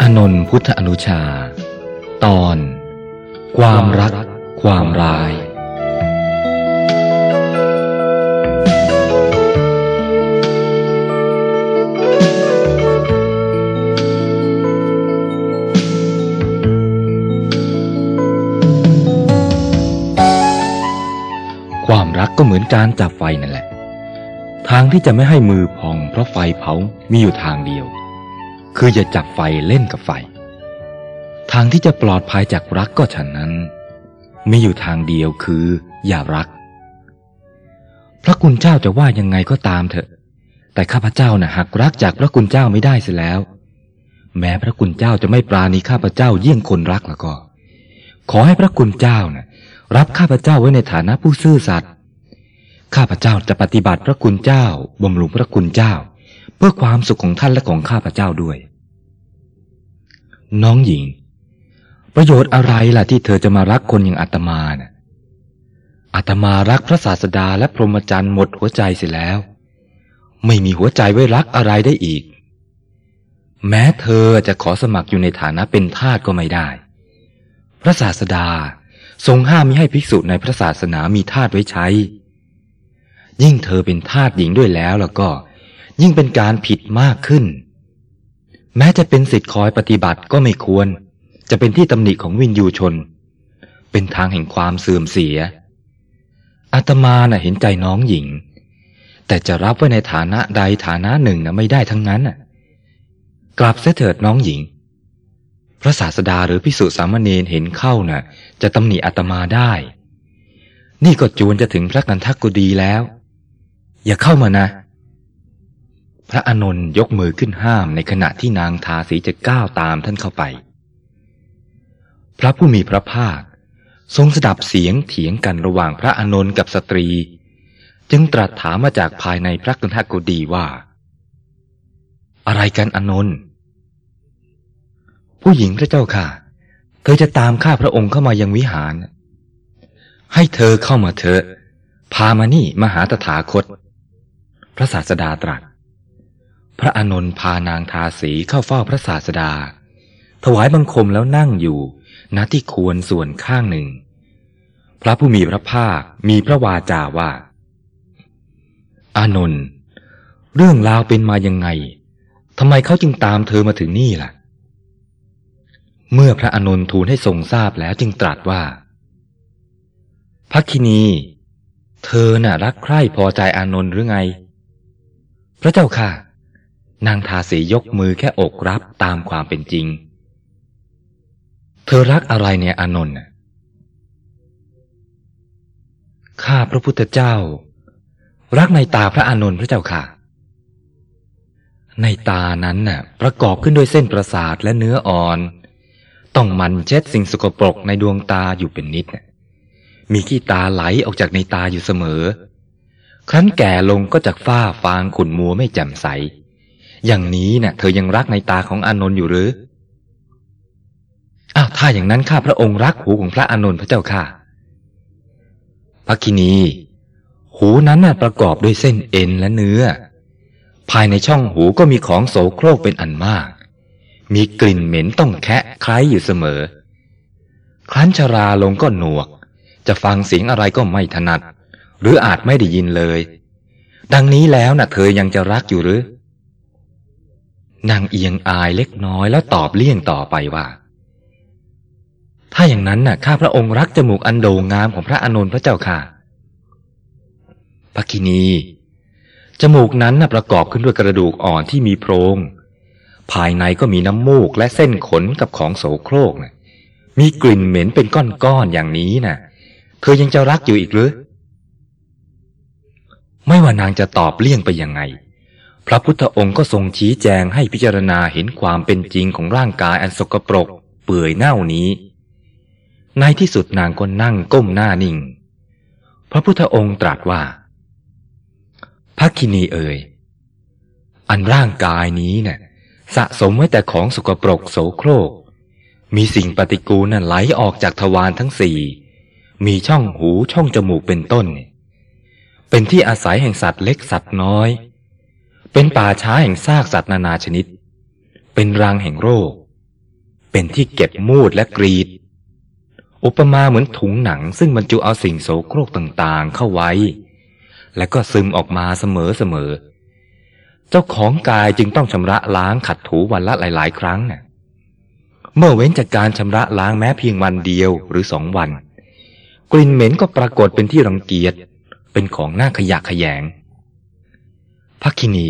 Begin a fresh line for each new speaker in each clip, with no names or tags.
อานนท์พุทธอนุชา ตอน ความรัก ความร้าย ความรักก็เหมือนการจับไฟนั่นแหละ ทางที่จะไม่ให้มือพองเพราะไฟเผามีอยู่ทางเดียว คืออย่าจับไฟเล่นกับไฟ ทางที่จะปลอดภัยจากรักก็ฉันนั้น มีอยู่ทางเดียวคือ อย่ารัก พระคุณเจ้าจะว่ายังไงก็ตามเถอะ แต่ข้าพเจ้านะ่ะหักรักจากพระคุณเจ้าไม่ได้เสียแล้ว แม้พระคุณเจ้าจะไม่ปราณีข้าพเจ้าเยี่ยงคนรักแล้วก็ ขอให้พระคุณเจ้านะ่ะ รับข้าพเจ้าไว้ในฐานะผู้ซื่อสัตย์ข้าพเจ้าจะปฏิบัติพระคุณเจ้าบำรุงพระคุณเจ้า เพื่อความสุขของท่านและของข้าพเจ้าด้วย น้องหญิง ประโยชน์อะไรล่ะที่เธอจะมารักคนอย่างอาตมานะ่ะอาตมารักพระศาสดาและพรหมจรรย์หมดหัวใจเสียแล้ว ไม่มีหัวใจไว้รักอะไรได้อีก แม้เธอจะขอสมัครอยู่ในฐานะเป็นทาสก็ไม่ได้ พระศาสดาทรงห้ามมิให้ภิกษุในพระศาสนามีทาสไว้ใช้ ยิ่งเธอเป็นทาสหญิงด้วยแล้วแล้วก็ ยิ่งเป็นการผิดมากขึ้น แม้จะเป็นสิทธิ์คอยปฏิบัติก็ไม่ควร จะเป็นที่ตำหนิของวินยูชน เป็นทางแห่งความเสื่อมเสีย อาตมาน่ะเห็นใจน้องหญิง แต่จะรับไว้ในฐานะใดฐานะหนึ่งนะไม่ได้ทั้งนั้นกลับเสเถิดน้องหญิง พระศาสดาหรือพิสุสามเณรเห็นเข้าน่ะ จะตำหนิอาตมาได้ นี่ก็จวนจะถึงพระกันทักกุดีแล้ว อย่าเข้ามานะ พระอนนท์ยกมือขึ้นห้ามในขณะที่นางทาสีจะก้าวตามท่านเข้าไป พระผู้มีพระภาค ทรงสดับเสียงเถียงกันระหว่างพระอนนท์กับสตรี จึงตรัสถามมาจากภายในพระกันทกุดีว่า อะไรกันอนนท์ผู้หญิงพระเจ้าค่ะ เธอจะตามข้าพระองค์เข้ามายังวิหาร ให้เธอเข้ามาเถอะพามานี่มหาตถาคต พระศาสดาตรัส พระอานนท์พานางทาสีเข้าเฝ้าพระศาสดา ถวายบังคมแล้วนั่งอยู่ณที่ควรส่วนข้างหนึ่ง พระผู้มีพระภาคมีพระวาจาว่า อานนท์เรื่องราวเป็นมายังไงทำไมเขาจึงตามเธอมาถึงนี่ล่ะ เมื่อพระอานนท์ทูลให้ทรงทราบแล้วจึงตรัสว่าพักคินี เธอน่ะรักใคร่พอใจอานนท์หรือไง พระเจ้าค่ะ นางทาสียกมือแค่อกรับตามความเป็นจริง เธอรักอะไรเนี่ยอานนท์น่ะข้าพระพุทธเจ้า รักในตาพระอานนท์พระเจ้าค่ะ ในตานั้นน่ะ ประกอบขึ้นด้วยเส้นประสาทและเนื้ออ่อน ต้องมันเช็ดสิ่งสกปรกในดวงตาอยู่เป็นนิด มีขี้ตาไหลออกจากในตาอยู่เสมอ ครั้นแก่ลงก็จากฝ้าฟางขุ่นมัวไม่แจ่มใส อย่างนี้เนะ่ะเธอยังรักในตาของอานนท์อยู่หรืออ้าวถ้าอย่างนั้นข้าพระองค์รักหูของพระอานนท์พระเจ้าค่ะพระคินี หูนั้นน่ะประกอบด้วยเส้นเอ็นและเนื้อ ภายในช่องหูก็มีของโสโครกเป็นอันมาก มีกลิ่นเหม็นต้องแคะคล้ายอยู่เสมอ ครั้นชราลงก็หนวก จะฟังเสียงอะไรก็ไม่ถนัด หรืออาจไม่ได้ยินเลย ดังนี้แล้วน่ะเธอยังจะรักอยู่หรือ นางเอียงอายเล็กน้อยแล้วตอบเลี่ยงต่อไปว่า ถ้าอย่างนั้นน่ะข้าพระองค์รักจมูกอันโด่งงามของพระอานนท์พระเจ้าค่ะพระคินี จมูกนั้นน่ะประกอบขึ้นด้วยกระดูกอ่อนที่มีโพรง ภายในก็มีน้ำมูกและเส้นขนกับของโสโครกนะมีกลิ่นเหม็นเป็นก้อนๆอย่างนี้น่ะ เธอยังจะรักอยู่อีกหรือ ไม่ว่านางจะตอบเลี่ยงไปยังไง พระพุทธองค์ก็ทรงชี้แจงให้พิจารณาเห็นความเป็นจริงของร่างกายอันสกปรก เปื่อยเน่านี้ ในที่สุดนางก็นั่งก้มหน้านิ่ง พระพุทธองค์ตรัสว่าพักคินีเอ่ยอันร่างกายนี้เนะ่ยสะสมไว้แต่ของสกปรกโสโครก มีสิ่งปฏิกูลน่ะไหลออกจากทวารทั้งสี่ มีช่องหูช่องจมูกเป็นต้น เป็นที่อาศัยแห่งสัตว์เล็กสัตว์น้อย เป็นป่าช้าแห่งซากสัตว์นานาชนิด เป็นรังแห่งโรค เป็นที่เก็บมูดและกรีด อุปมาเหมือนถุงหนังซึ่งบรรจุเอาสิ่งโสโครกต่างๆเข้าไว้ และก็ซึมออกมาเสมอๆ เจ้าของกายจึงต้องชำระล้างขัดถูวันละหลาย ๆ ครั้งน่ะเมื่อเว้นจากการชำระล้างแม้เพียงวันเดียวหรือสองวัน กลิ่นเหม็นก็ปรากฏเป็นที่รังเกียจเป็นของน่าขยะขยง พักินี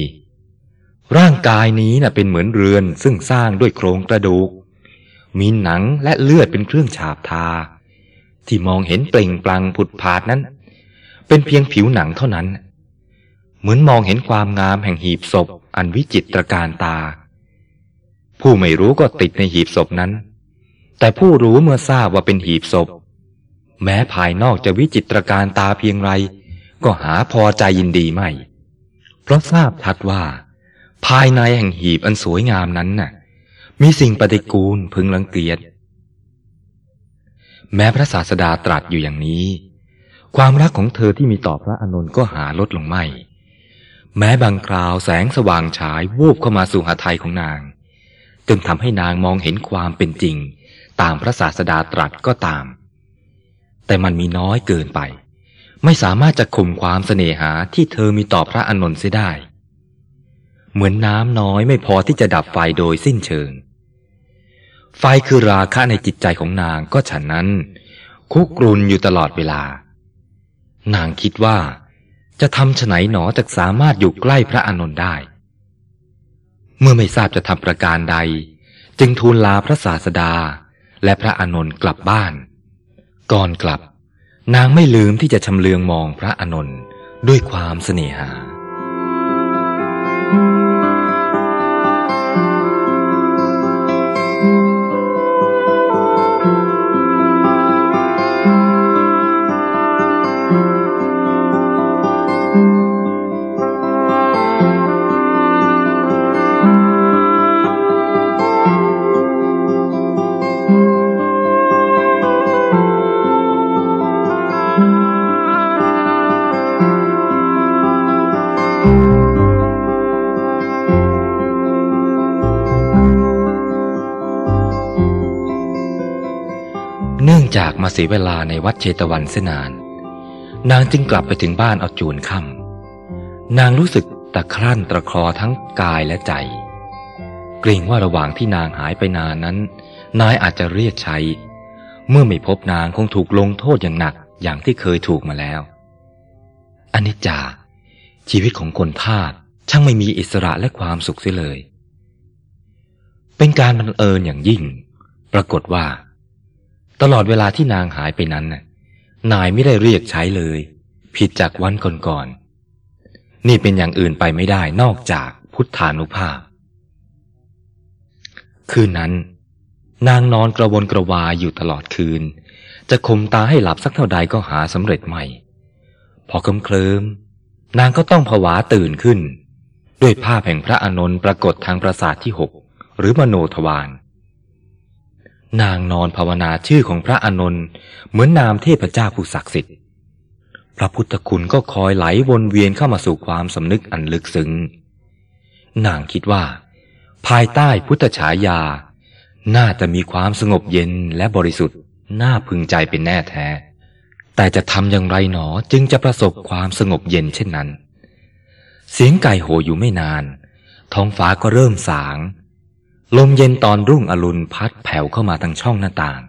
ร่างกายนี้น่ะเป็นเหมือนเรือนซึ่งสร้างด้วยโครงกระดูก มีหนังและเลือดเป็นเครื่องฉาบทา ที่มองเห็นเปล่งปลั่งผุดผาดนั้น เป็นเพียงผิวหนังเท่านั้น เหมือนมองเห็นความงามแห่งหีบศพ อันวิจิตรการตา ผู้ไม่รู้ก็ติดในหีบศพนั้น แต่ผู้รู้เมื่อทราบว่าเป็นหีบศพ แม้ภายนอกจะวิจิตรการตาเพียงไร ก็หาพอใจยินดีไม่ เพราะทราบทัดว่า ภายในแห่งหีบอันสวยงามนั้นน่ะ มีสิ่งปฏิกูลพึงรังเกียจ แม้พระศาสดาตรัสอยู่อย่างนี้ ความรักของเธอที่มีต่อพระอานนท์ก็หาลดลงไม่ แม้บางคราวแสงสว่างฉายวูบเข้ามาสู่หาไทยของนาง จนทำให้นางมองเห็นความเป็นจริง ตามพระศาสดาตรัสก็ตาม แต่มันมีน้อยเกินไป ไม่สามารถจะข่มความเสน่หาที่เธอมีต่อพระอนนท์เสียได้ เหมือนน้ำน้อยไม่พอที่จะดับไฟโดยสิ้นเชิง ไฟคือราคะในจิตใจของนางก็ฉันนั้น คุกรุนอยู่ตลอดเวลา นางคิดว่า จะทำฉไหนหนอจะสามารถอยู่ใกล้พระอนนท์ได้ เมื่อไม่ทราบจะทำประการใด จึงทูลลาพระศาสดาและพระอนนท์กลับบ้าน ก่อนกลับ นางไม่ลืมที่จะชำเลืองมองพระอนนท์ด้วยความเสน่หา จากมาเสียเวลาในวัดเชตวันเสนาน นางจึงกลับไปถึงบ้านเอาจูนค่ำนางรู้สึกตะครั่นตะครอทั้งกายและใจ เกรงว่าระหว่างที่นางหายไปนานนั้น นายอาจจะเรียกใช้ เมื่อไม่พบนางคงถูกลงโทษอย่างหนักอย่างที่เคยถูกมาแล้วอนิจจา ชีวิตของคนทาสช่างไม่มีอิสระและความสุขเสียเลย เป็นการบังเอิญอย่างยิ่ง ปรากฏว่า ตลอดเวลาที่นางหายไปนั้น นายไม่ได้เรียกใช้เลย ผิดจากวันก่อนๆ นี่เป็นอย่างอื่นไปไม่ได้นอกจากพุทธานุภาพ คืนนั้น นางนอนกระวนกระวายอยู่ตลอดคืน จะคมตาให้หลับสักเท่าใดก็หาสำเร็จไม่ พอเคลิ้มเคลิมนางก็ต้องผวาตื่นขึ้น ด้วยภาพแห่งพระอนนท์ปรากฏทางประสาทที่หกหรือมโนทวาร นางนอนภาวนาชื่อของพระอนนท์เหมือนนามเทพเจ้าผู้ศักดิ์สิทธิ์ พระพุทธคุณก็คอยไหลวนเวียนเข้ามาสู่ความสำนึกอันลึกซึ้ง นางคิดว่า ภายใต้พุทธฉายา น่าจะมีความสงบเย็นและบริสุทธิ์น่าพึงใจเป็นแน่แท้ แต่จะทำอย่างไรหนอจึงจะประสบความสงบเย็นเช่นนั้น เสียงไก่โหอยู่ไม่นาน ท้องฟ้าก็เริ่มสาง ลมเย็นตอนรุ่งอรุณพัดแผ่วเข้ามาทางช่องหน้าต่าง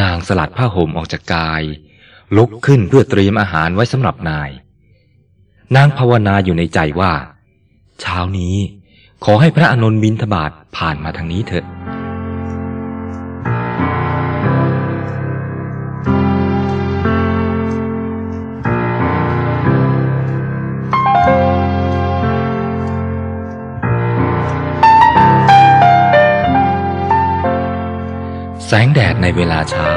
นางสลัดผ้าห่มออกจากกาย ลุกขึ้นเพื่อเตรียมอาหารไว้สำหรับนาย นางภาวนาอยู่ในใจว่า เช้านี้ขอให้พระอนนท์บินทบาทผ่านมาทางนี้เถอะ แสงแดดในเวลาเช้า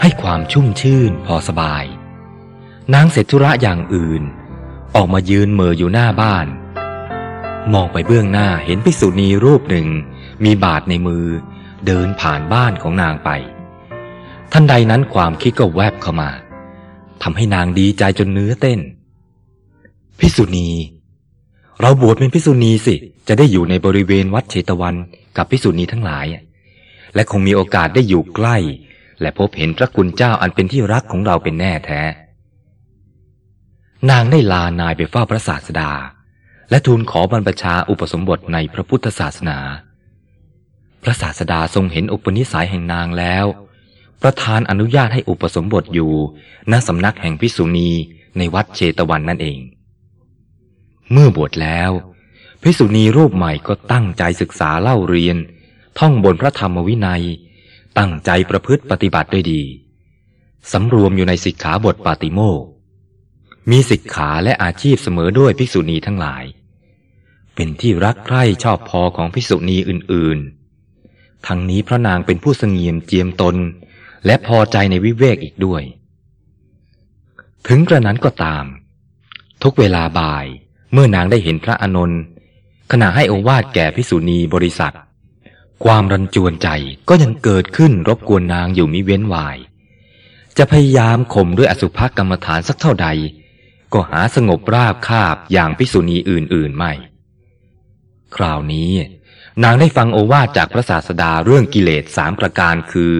ให้ความชุ่มชื่นพอสบาย นางเสร็จธุระอย่างอื่น ออกมายืนเมออยู่หน้าบ้าน มองไปเบื้องหน้าเห็นพิสุณีรูปหนึ่ง มีบาทในมือ เดินผ่านบ้านของนางไป ท่านใดนั้นความคิดก็แวบเข้ามาทำให้นางดีใจจนเนื้อเต้น พิสุณี เราบวชเป็นพิสุณีสิ จะได้อยู่ในบริเวณวัดเชตวันกับพิสุณีทั้งหลาย และคงมีโอกาสได้อยู่ใกล้ และพบเห็นพระคุณเจ้าอันเป็นที่รักของเราเป็นแน่แท้ นางได้ลานายไปเฝ้าพระศาสดา และทูลขอบรรพชาอุปสมบทในพระพุทธศาสนา พระศาสดาทรงเห็นอุปนิสัยแห่งนางแล้ว ประทานอนุญาตให้อุปสมบทอยู่ณสำนักแห่งพิสุณีในวัดเชตวันนั่นเอง เมื่อบวชแล้วพิสุณีรูปใหม่ก็ตั้งใจศึกษาเล่าเรียน ท่องบนพระธรรมวินัย ตั้งใจประพฤติปฏิบัติด้วยดี สำรวมอยู่ในสิกขาบทปาติโมกมีสิกขาและอาชีพเสมอด้วยภิกษุณีทั้งหลาย เป็นที่รักใคร่ชอบพอของภิกษุณีอื่นๆ ทั้งนี้พระนางเป็นผู้สงเงียมเจียมตน และพอใจในวิเวกอีกด้วย ถึงกระนั้นก็ตาม ทุกเวลาบ่ายเมื่อนางได้เห็นพระอนนท์ขณะให้อวาทแก่พิสุณีบริษัท ความรันจวนใจก็ยังเกิดขึ้นรบกวนนางอยู่มิเว้นวาย จะพยายามข่มด้วยอสุภกรรมฐานสักเท่าใด ก็หาสงบราบคาบอย่างพิสุณีอื่นๆไม่ คราวนี้ นางได้ฟังโอวาทจากพระศาสดาเรื่องกิเลสสามประการคือ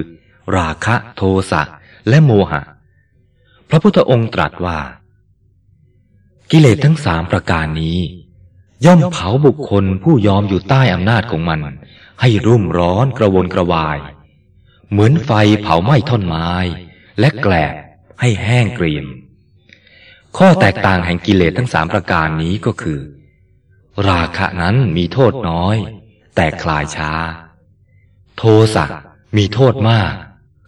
ราคะโทสะและโมหะ พระพุทธองค์ตรัสว่า กิเลสทั้งสามประการนี้ ย่อมเผาบุคคลผู้ยอมอยู่ใต้อำนาจของมัน ให้รุ่มร้อนกระวนกระวาย เหมือนไฟเผาไหม้ท่อนไม้ และแกลบให้แห้งเกรียม ข้อแตกต่างแห่งกิเลสทั้งสามประการนี้ก็คือ ราคะนั้นมีโทษน้อย แต่คลายช้า โทสะมีโทษมาก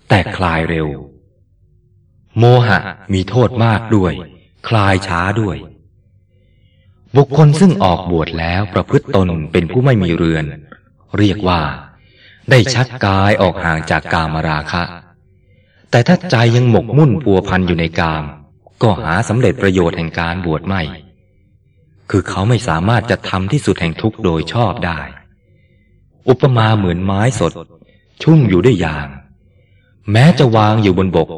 แต่คลายเร็ว โมหะมีโทษมากด้วย คลายช้าด้วย บุคคลซึ่งออกบวชแล้วประพฤติตนเป็นผู้ไม่มีเรือน เรียกว่า ได้ชักกายออกห่างจากกามราคะ แต่ถ้าใจยังหมกมุ่นปัวพันอยู่ในกาม ก็หาสำเร็จประโยชน์แห่งการบวชไม่ คือเขาไม่สามารถจะทำที่สุดแห่งทุกโดยชอบได้ อุปมาเหมือนไม้สด ชุ่มอยู่ด้วยยาง แม้จะวางอยู่บนบก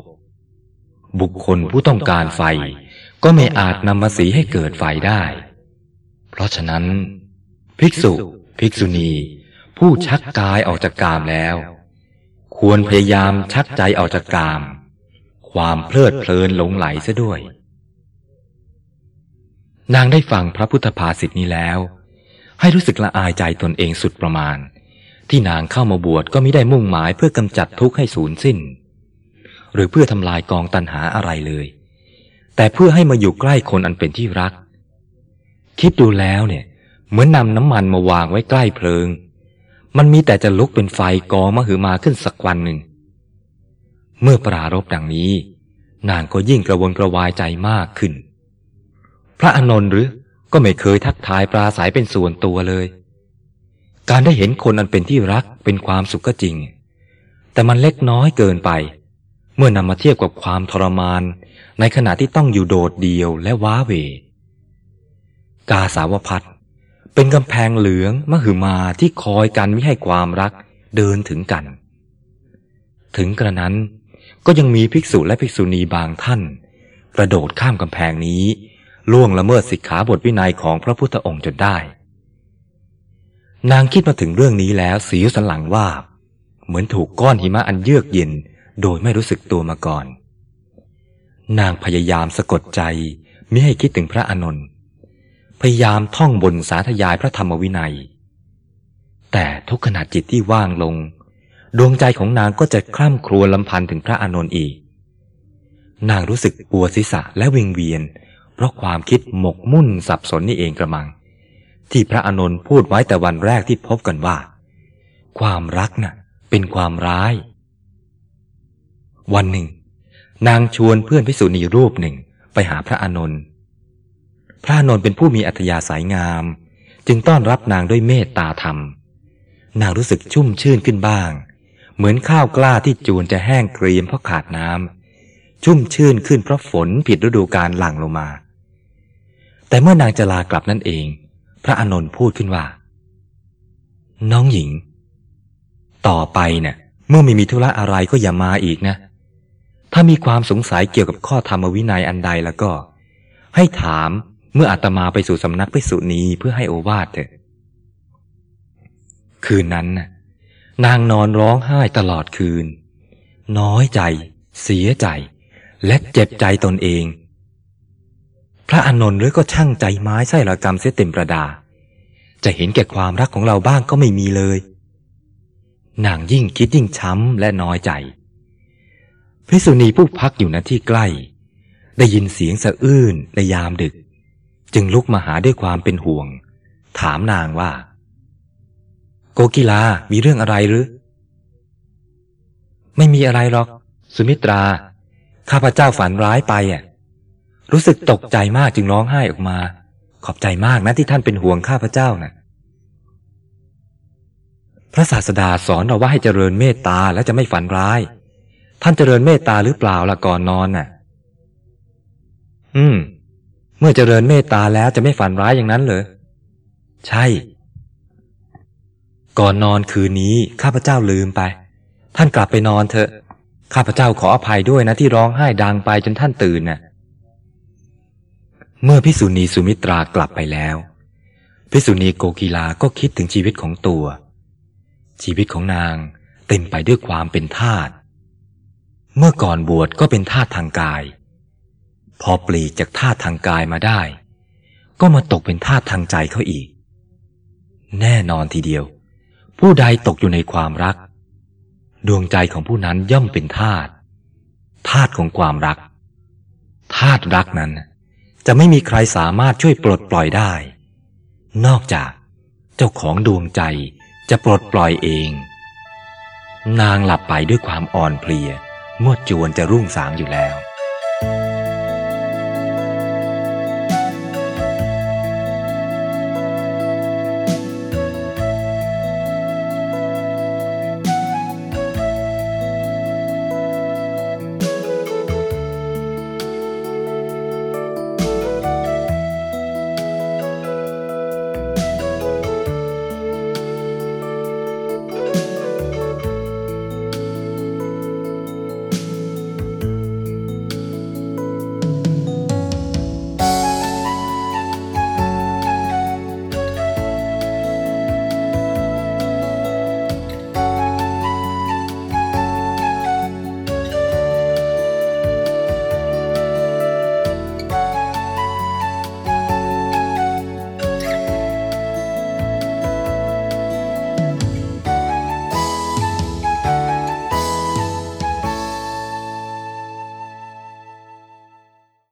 บุคคลผู้ต้องการไฟ ก็ไม่อาจนำมาสีให้เกิดไฟได้ เพราะฉะนั้น ภิกษุ ภิกษุณี ผู้ชักกายออกจากกามแล้ว ควรพยายามชักใจออกจากกาม ความเพลิดเพลินหลงไหลซะด้วย นางได้ฟังพระพุทธภาษิตนี้แล้ว ให้รู้สึกละอายใจตนเองสุดประมาณ ที่นางเข้ามาบวชก็ไม่ได้มุ่งหมายเพื่อกำจัดทุกข์ให้สูญสิ้น หรือเพื่อทำลายกองตันหาอะไรเลย แต่เพื่อให้มาอยู่ใกล้คนอันเป็นที่รัก คิดดูแล้วเนี่ยเหมือนนำน้ำมันมาวางไว้ใกล้เพลิง มันมีแต่จะลุกเป็นไฟกองมหือมาขึ้นสักวันหนึ่ง เมื่อปรารบดังนี้ นางก็ยิ่งกระวนกระวายใจมากขึ้น พระอนนท์หรือก็ไม่เคยทักทายปราศัยเป็นส่วนตัวเลย การได้เห็นคนอันเป็นที่รักเป็นความสุขก็จริง แต่มันเล็กน้อยเกินไป เมื่อนำมาเทียบกับความทรมาน ในขณะที่ต้องอยู่โดดเดียวและว้าเว กาสาวพัด เป็นกำแพงเหลืองมหึมาที่คอยกันไม่ให้ความรักเดินถึงกัน ถึงกระนั้นก็ยังมีภิกษุและภิกษุณีบางท่าน กระโดดข้ามกำแพงนี้ล่วงละเมิดสิกขาบทวินัยของพระพุทธองค์จนได้ นางคิดมาถึงเรื่องนี้แล้วสีสันหลังว่า เหมือนถูกก้อนหิมะอันเยือกเย็นโดยไม่รู้สึกตัวมาก่อน นางพยายามสะกดใจไม่ให้คิดถึงพระอานนท์ พยายามท่องบนสาธยายพระธรรมวินัย แต่ทุกขณะจิตที่ว่างลง ดวงใจของนางก็จะคล่ำครวญลำพันถึงพระอานนท์อีก นางรู้สึกปวดศีรษะและวิงเวียน เพราะความคิดหมกมุ่นสับสนนี่เองกระมัง ที่พระอานนท์พูดไว้แต่วันแรกที่พบกันว่า ความรักนะ่ะ เป็นความร้าย วันหนึ่ง นางชวนเพื่อนพิสุณีรูปหนึ่งไปหาพระอานนท์ พระนนท์เป็นผู้มีอัธยาศัยงาม จึงต้อนรับนางด้วยเมตตาธรรม นางรู้สึกชุ่มชื่นขึ้นบ้าง เหมือนข้าวกล้าที่จูนจะแห้งเกรียมเพราะขาดน้ำชุ่มชื่นขึ้นเพราะฝนผิดฤดูกาลหลั่งลงมา แต่เมื่อนางจะลากลับนั่นเอง พระอนนท์พูดขึ้นว่า น้องหญิง ต่อไปเนะ่ยเมื่อไม่มีธุระอะไรก็อย่ามาอีกนะ ถ้ามีความสงสัยเกี่ยวกับข้อธรรมวินัยอันใดแล้วก็ ให้ถาม เมื่ออาตมาไปสู่สำนักพิสุนีเพื่อให้โอวาทเถอะคืนนั้นนางนอนร้องไห้ตลอดคืน น้อยใจ เสียใจ และเจ็บใจตนเอง พระอานนท์หรือก็ช่างใจไม้ไส้ระกรรมเสียเต็มประดา จะเห็นแก่ความรักของเราบ้างก็ไม่มีเลย นางยิ่งคิดยิ่งช้ำและน้อยใจพิสุณีผู้พักอยู่ณที่ใกล้ ได้ยินเสียงสะอื้นในยามดึก จึงลุกมาหาด้วยความเป็นห่วง ถามนางว่า โกกีลา มีเรื่องอะไรหรือ ไม่มีอะไรหรอก สุมิตรา ข้าพเจ้าฝันร้ายไปอะ รู้สึกตกใจมากจึงร้องไห้ออกมา ขอบใจมากนะที่ท่านเป็นห่วงข้าพเจ้านะ่ะ พระศาสดาสอนเราว่าให้เจริญเมตตาและจะไม่ฝันร้าย ท่านเจริญเมตตาหรือเปล่าล่ะก่อนนอนน่ะ อืม เมื่อเจริญเมตตาแล้วจะไม่ฝันร้ายอย่างนั้นเหรอ ใช่ ก่อนนอนคืนนี้ข้าพเจ้าลืมไป ท่านกลับไปนอนเถอะ ข้าพเจ้าขออภัยด้วยนะที่ร้องไห้ดังไปจนท่านตื่นน่ะ เมื่อพิสุณีสุมิตรากลับไปแล้วพิสุณีโกกีลาก็คิดถึงชีวิตของตัว ชีวิตของนางเต็มไปด้วยความเป็นทาส เมื่อก่อนบวชก็เป็นทาสทางกาย พอปลีกจากทาทางกายมาได้ ก็มาตกเป็นทาทางใจเขาอีก แน่นอนทีเดียว ผู้ใดตกอยู่ในความรัก ดวงใจของผู้นั้นย่อมเป็นทาสทาสของความรักทาสรักนั้น จะไม่มีใครสามารถช่วยปลดปล่อยได้ นอกจากเจ้าของดวงใจจะปลดปล่อยเอง นางหลับไปด้วยความอ่อนเพลียเมื่อจวนจะรุ่งสางอยู่แล้ว